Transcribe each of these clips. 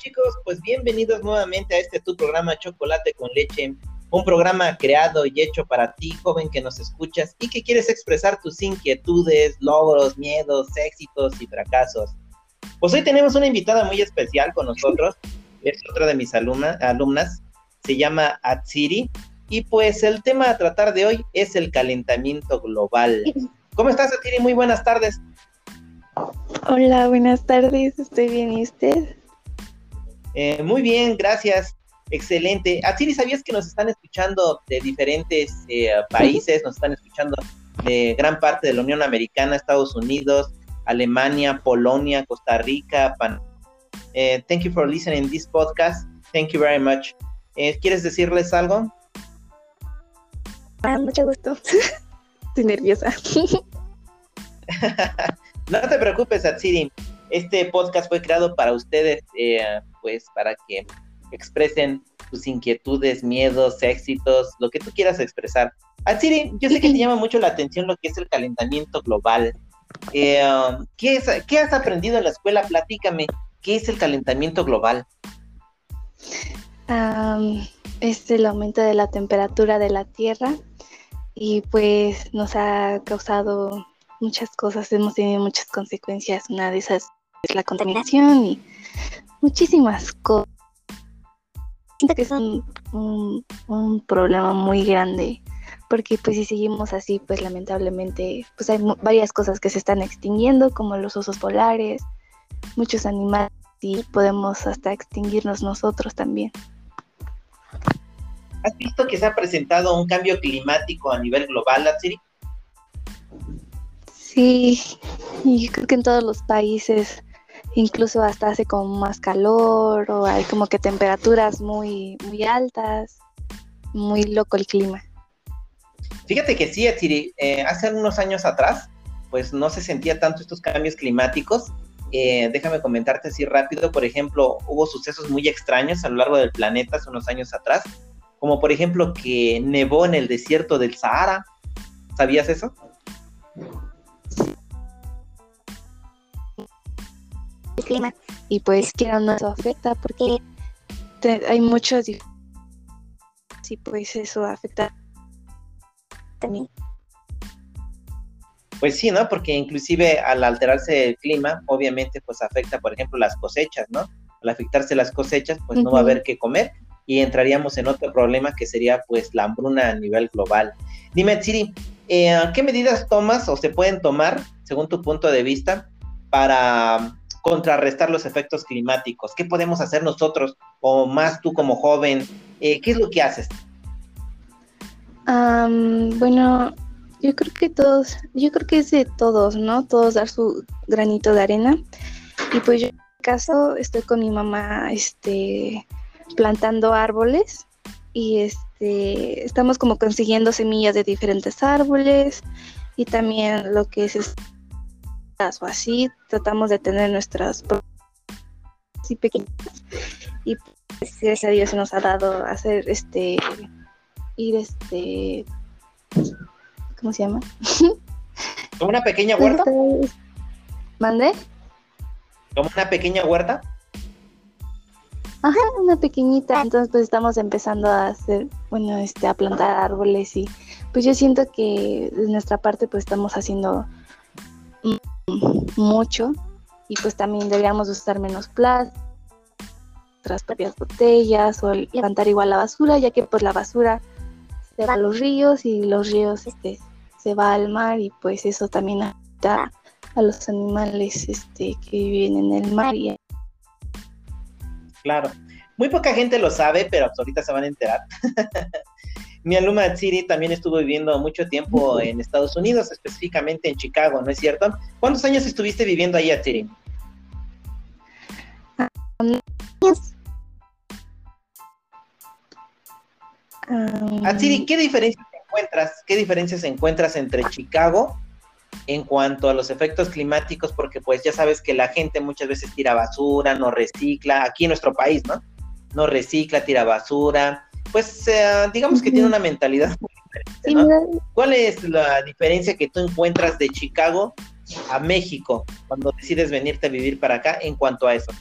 chicos? Pues bienvenidos nuevamente a este tu programa Chocolate con Leche, un programa creado y hecho para ti, joven que nos escuchas y que quieres expresar tus inquietudes, logros, miedos, éxitos y fracasos. Pues hoy tenemos una invitada muy especial con nosotros, es otra de mis alumnas, se llama Atsiri y pues el tema a tratar de hoy es el calentamiento global. ¿Cómo estás Atsiri? Muy buenas tardes. Hola, buenas tardes, estoy bien, ¿y usted? Eh, muy bien, gracias. Excelente. Atsiri, ¿sabías que nos están escuchando de diferentes eh, países? Nos están escuchando de gran parte de la Unión Americana, Estados Unidos, Alemania, Polonia, Costa Rica. Pan eh, thank you for listening this podcast. Thank you very much. ¿Quieres decirles algo? Ah, mucho gusto. Estoy nerviosa. no te preocupes, Atsiri. Este podcast fue creado para ustedes, eh, pues para que expresen sus inquietudes, miedos, éxitos, lo que tú quieras expresar. Atsiri, yo sé que te llama mucho la atención lo que es el calentamiento global. Eh, ¿qué, ¿Qué has aprendido en la escuela? Platícame, ¿qué es el calentamiento global? es el aumento de la temperatura de la Tierra y pues nos ha causado muchas cosas, hemos tenido muchas consecuencias. Una de esas es la contaminación y muchísimas cosas. Siento que es un, un, problema muy grande porque pues si seguimos así pues lamentablemente pues hay varias cosas que se están extinguiendo como los osos polares, muchos animales y podemos hasta extinguirnos nosotros también. ¿Has visto que se ha presentado un cambio climático a nivel global, Atsiri? Sí, y creo que en todos los países incluso hasta hace como más calor o hay como que temperaturas muy, muy altas, muy loco el clima. Fíjate que sí, eh, hace unos años atrás, pues no se sentía tanto estos cambios climáticos. Eh, déjame comentarte así rápido, por ejemplo, hubo sucesos muy extraños a lo largo del planeta hace unos años atrás, como por ejemplo que nevó en el desierto del Sahara. ¿Sabías eso? Clima y pues que no eso afecta porque hay muchos y pues eso afecta también. Pues sí, ¿no? Porque inclusive al alterarse el clima, obviamente pues afecta, por ejemplo, las cosechas, ¿no? Al afectarse las cosechas, pues no va a haber que comer y entraríamos en otro problema que sería pues la hambruna a nivel global. Dime, Siri, eh, ¿qué medidas tomas o se pueden tomar, según tu punto de vista, para contrarrestar los efectos climáticos? ¿Qué podemos hacer nosotros o más tú como joven? Eh, ¿Qué es lo que haces? bueno, yo creo que todos, yo creo que es de todos, ¿no? Todos dar su granito de arena. Y pues yo en mi caso estoy con mi mamá, este, plantando árboles y este, estamos como consiguiendo semillas de diferentes árboles y también lo que es o así, tratamos de tener nuestras así pequeñas y pues, gracias a Dios se nos ha dado hacer este ir este ¿cómo se llama? ¿Como una pequeña huerta? ¿Mande? ¿Como una pequeña huerta? Ajá, una pequeñita. Entonces pues estamos empezando a hacer, bueno, este, a plantar árboles y pues yo siento que de nuestra parte pues estamos haciendo mucho y pues también deberíamos usar menos plástico, nuestras propias botellas o levantar igual la basura, ya que pues la basura se va a los ríos y los ríos este, se va al mar y pues eso también afecta a los animales este, que viven en el mar y Claro. Muy poca gente lo sabe, pero ahorita se van a enterar. Mi alumna Tsiri también estuvo viviendo mucho tiempo en Estados Unidos, específicamente en Chicago, ¿no es cierto? ¿Cuántos años estuviste viviendo ahí, Tsiri? Atsiri, ¿qué diferencias encuentras? ¿Qué diferencias encuentras entre Chicago en cuanto a los efectos climáticos? Porque pues ya sabes que la gente muchas veces tira basura, no recicla, aquí en nuestro país, ¿no? No recicla, tira basura, pues eh, digamos que tiene una mentalidad muy diferente. ¿Cuál es la diferencia que tú encuentras de Chicago a México cuando decides venirte a vivir para acá en cuanto a eso?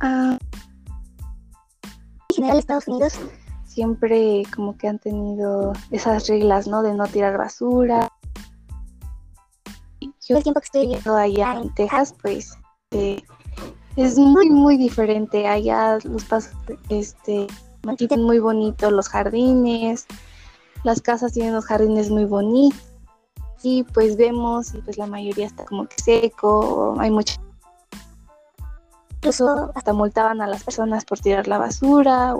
Ah. En general Estados Unidos siempre como que han tenido esas reglas, ¿no? De no tirar basura. Yo el tiempo que estoy viviendo allá en Texas, pues eh, es muy, muy diferente. Allá los pasos, este, muy bonitos los jardines, las casas tienen los jardines muy bonitos. Y pues vemos, y pues la mayoría está como que seco, hay mucho incluso hasta multaban a las personas por tirar la basura.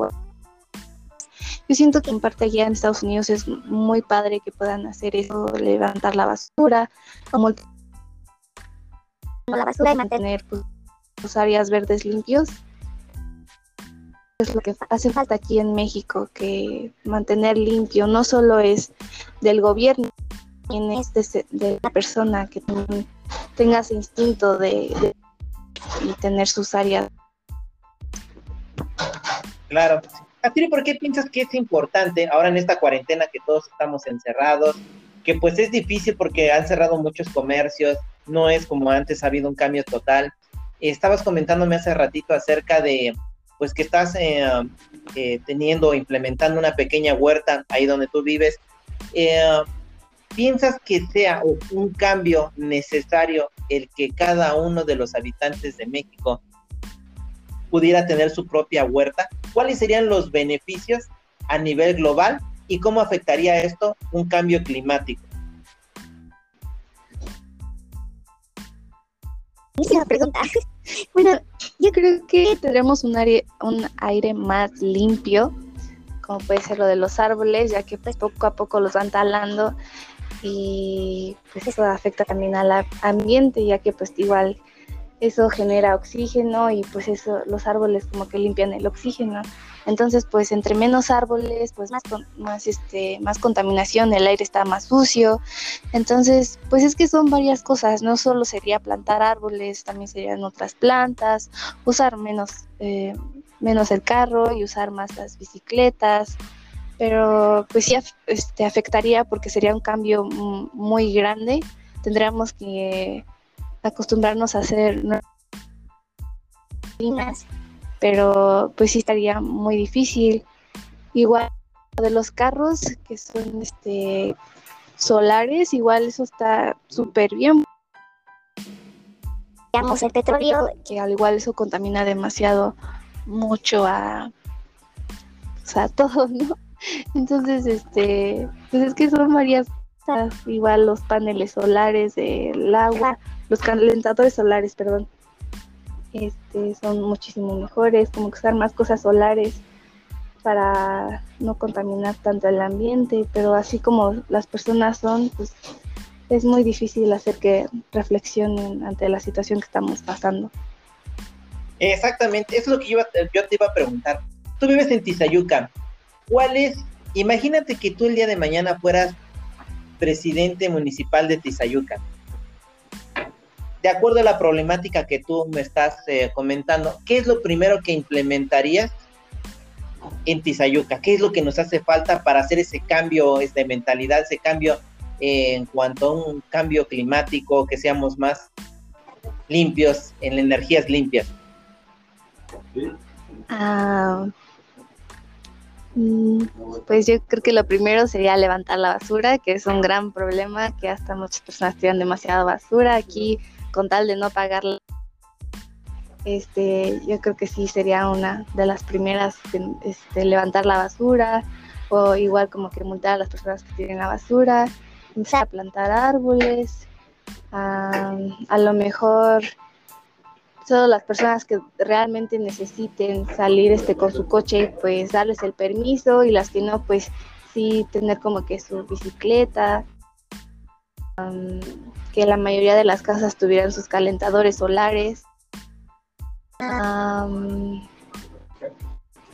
Yo siento que en parte allá en Estados Unidos es muy padre que puedan hacer eso, levantar la basura, como la basura y mantener pues, los áreas verdes limpios. Es lo que hace falta aquí en México, que mantener limpio no solo es del gobierno, también es de, la persona que tenga ese instinto de tener sus áreas. Claro. Así, ¿por qué piensas que es importante ahora en esta cuarentena que todos estamos encerrados? Que pues es difícil porque han cerrado muchos comercios, no es como antes ha habido un cambio total. Estabas comentándome hace ratito acerca de pues que estás eh, eh, teniendo, implementando una pequeña huerta ahí donde tú vives. Eh, ¿Piensas que sea un cambio necesario el que cada uno de los habitantes de México pudiera tener su propia huerta? ¿Cuáles serían los beneficios a nivel global y cómo afectaría esto un cambio climático? Pregunta. Bueno, yo creo que tendremos un aire, un aire más limpio, como puede ser lo de los árboles, ya que pues poco a poco los van talando y pues eso afecta también al ambiente ya que pues igual eso genera oxígeno y pues eso los árboles como que limpian el oxígeno entonces pues entre menos árboles pues más más este más contaminación el aire está más sucio. Entonces pues es que son varias cosas no solo sería plantar árboles también serían otras plantas usar menos eh, menos el carro y usar más las bicicletas. Pero pues sí este, afectaría porque sería un cambio muy grande. Tendríamos que acostumbrarnos a hacer pero pues sí estaría muy difícil. Igual de los carros que son este solares, igual eso está súper bien. Digamos el petróleo, que al igual eso contamina demasiado mucho a, o sea, todo, ¿no? Entonces, este, pues es que son varias cosas, igual los paneles solares del agua, los calentadores solares, perdón, este, son muchísimo mejores, como que usar más cosas solares para no contaminar tanto el ambiente, pero así como las personas son, pues es muy difícil hacer que reflexionen ante la situación que estamos pasando. Exactamente, eso es lo que yo, yo te iba a preguntar. Tú vives en Tizayuca, ¿Cuál es? Imagínate que tú el día de mañana fueras presidente municipal de Tizayuca. De acuerdo a la problemática que tú me estás eh, comentando, ¿qué es lo primero que implementarías en Tizayuca? ¿Qué es lo que nos hace falta para hacer ese cambio de mentalidad, ese cambio eh, en cuanto a un cambio climático, que seamos más limpios, en energías limpias? Ah, Mm, pues yo creo que lo primero sería levantar la basura, que es un gran problema, que hasta muchas personas tiran demasiada basura aquí con tal de no pagarla. Este, yo creo que sí sería una de las primeras este, levantar la basura o igual como que multar a las personas que tienen la basura, empezar a plantar árboles, a lo mejor solo las personas que realmente necesiten salir este con su coche, pues darles el permiso y las que no, pues sí tener como que su bicicleta, que la mayoría de las casas tuvieran sus calentadores solares.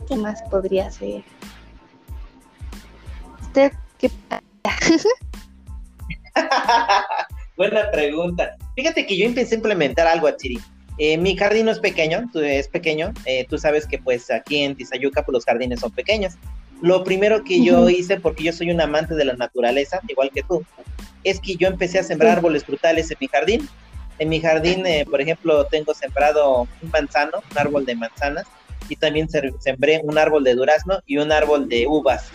¿Qué más podría ser? ¿Usted qué Buena pregunta. Fíjate que yo empecé a implementar algo a Chiri eh, mi jardín no es pequeño, es pequeño. Eh, tú sabes que pues aquí en Tizayuca pues los jardines son pequeños. Lo primero que yo hice, porque yo soy un amante de la naturaleza, igual que tú, es que yo empecé a sembrar árboles frutales en mi jardín. En mi jardín, eh, por ejemplo, tengo sembrado un manzano, un árbol de manzanas, y también sembré un árbol de durazno y un árbol de uvas.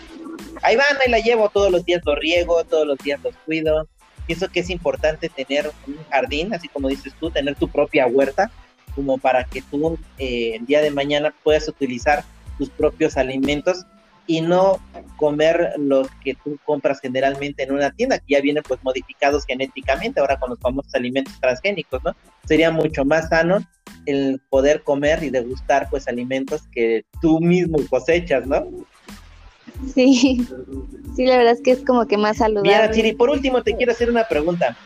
Ahí van, ahí la llevo, todos los días lo riego, todos los días los cuido. Pienso que es importante tener un jardín, así como dices tú, tener tu propia huerta, como para que tú eh, el día de mañana puedas utilizar tus propios alimentos y no comer los que tú compras generalmente en una tienda, que ya vienen pues modificados genéticamente, ahora con los famosos alimentos transgénicos, ¿no? Sería mucho más sano el poder comer y degustar pues alimentos que tú mismo cosechas, ¿no? Sí, sí, la verdad es que es como que más saludable. Mira, Chiri, por último te quiero hacer una pregunta.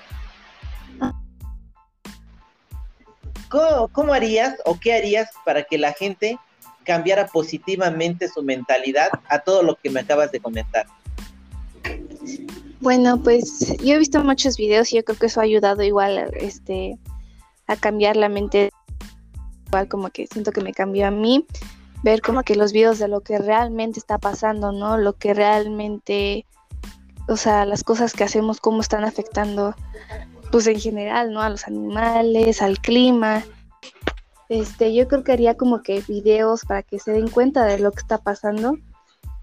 ¿Cómo, harías o qué harías para que la gente cambiara positivamente su mentalidad a todo lo que me acabas de comentar? Bueno, pues yo he visto muchos videos y yo creo que eso ha ayudado igual este, a cambiar la mente, igual como que siento que me cambió a mí, ver como que los videos de lo que realmente está pasando, ¿no? Lo que realmente, o sea, las cosas que hacemos, cómo están afectando pues en general, ¿no? A los animales, al clima. Este, yo creo que haría como que videos para que se den cuenta de lo que está pasando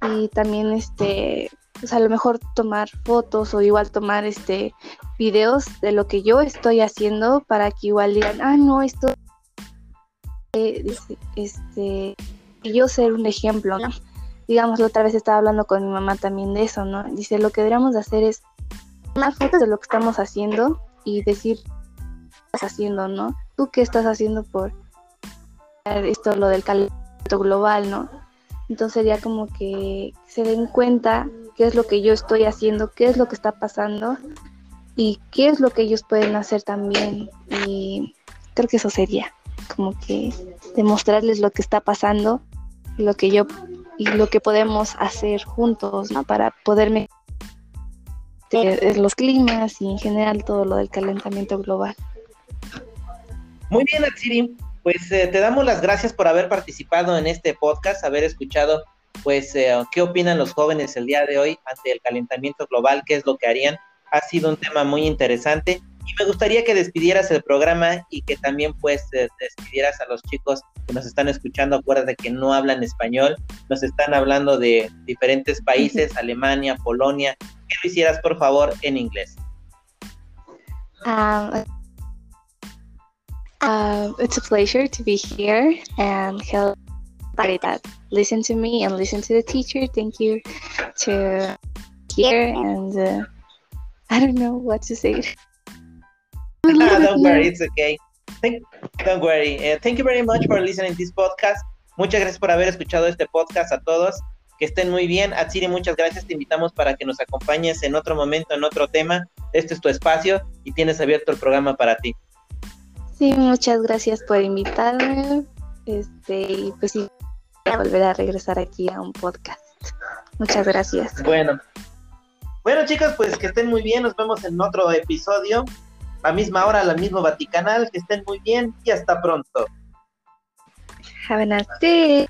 y también este, pues a lo mejor tomar fotos o igual tomar este videos de lo que yo estoy haciendo para que igual digan, ah, no, esto este, yo ser un ejemplo, ¿no? Digamos, la otra vez estaba hablando con mi mamá también de eso, ¿no? Dice, lo que deberíamos de hacer es tomar fotos de lo que estamos haciendo y decir qué estás haciendo, ¿no? ¿Tú qué estás haciendo por esto, lo del calentamiento global, ¿no? Entonces sería como que se den cuenta qué es lo que yo estoy haciendo, qué es lo que está pasando y qué es lo que ellos pueden hacer también. Y creo que eso sería como que demostrarles lo que está pasando, lo que yo y lo que podemos hacer juntos, ¿no? Para poder mejorar los climas y en general todo lo del calentamiento global. Muy bien, Atsiri. Pues eh, te damos las gracias por haber participado en este podcast, haber escuchado, pues, eh, qué opinan los jóvenes el día de hoy ante el calentamiento global, qué es lo que harían. Ha sido un tema muy interesante y me gustaría que despidieras el programa y que también, pues, eh, despidieras a los chicos que nos están escuchando. Acuérdate que no hablan español, nos están hablando de diferentes países, Alemania, Polonia, que lo hicieras, por favor, en inglés. Um, uh, it's a pleasure to be here and help that listen to me and listen to the teacher. Thank you to here and uh, I don't know what to say. don't worry, it's okay. don't worry. Uh, thank you very much for listening to this podcast. Muchas gracias por haber escuchado este podcast a todos. que estén muy bien. Atsiri, muchas gracias. Te invitamos para que nos acompañes en otro momento, en otro tema. Este es tu espacio y tienes abierto el programa para ti. Sí, muchas gracias por invitarme. Este, y pues sí, voy a volver a regresar aquí a un podcast. Muchas gracias. Bueno. Bueno, chicos, pues que estén muy bien. Nos vemos en otro episodio. A misma hora, a la misma Vaticanal. Que estén muy bien y hasta pronto. Have a nice day.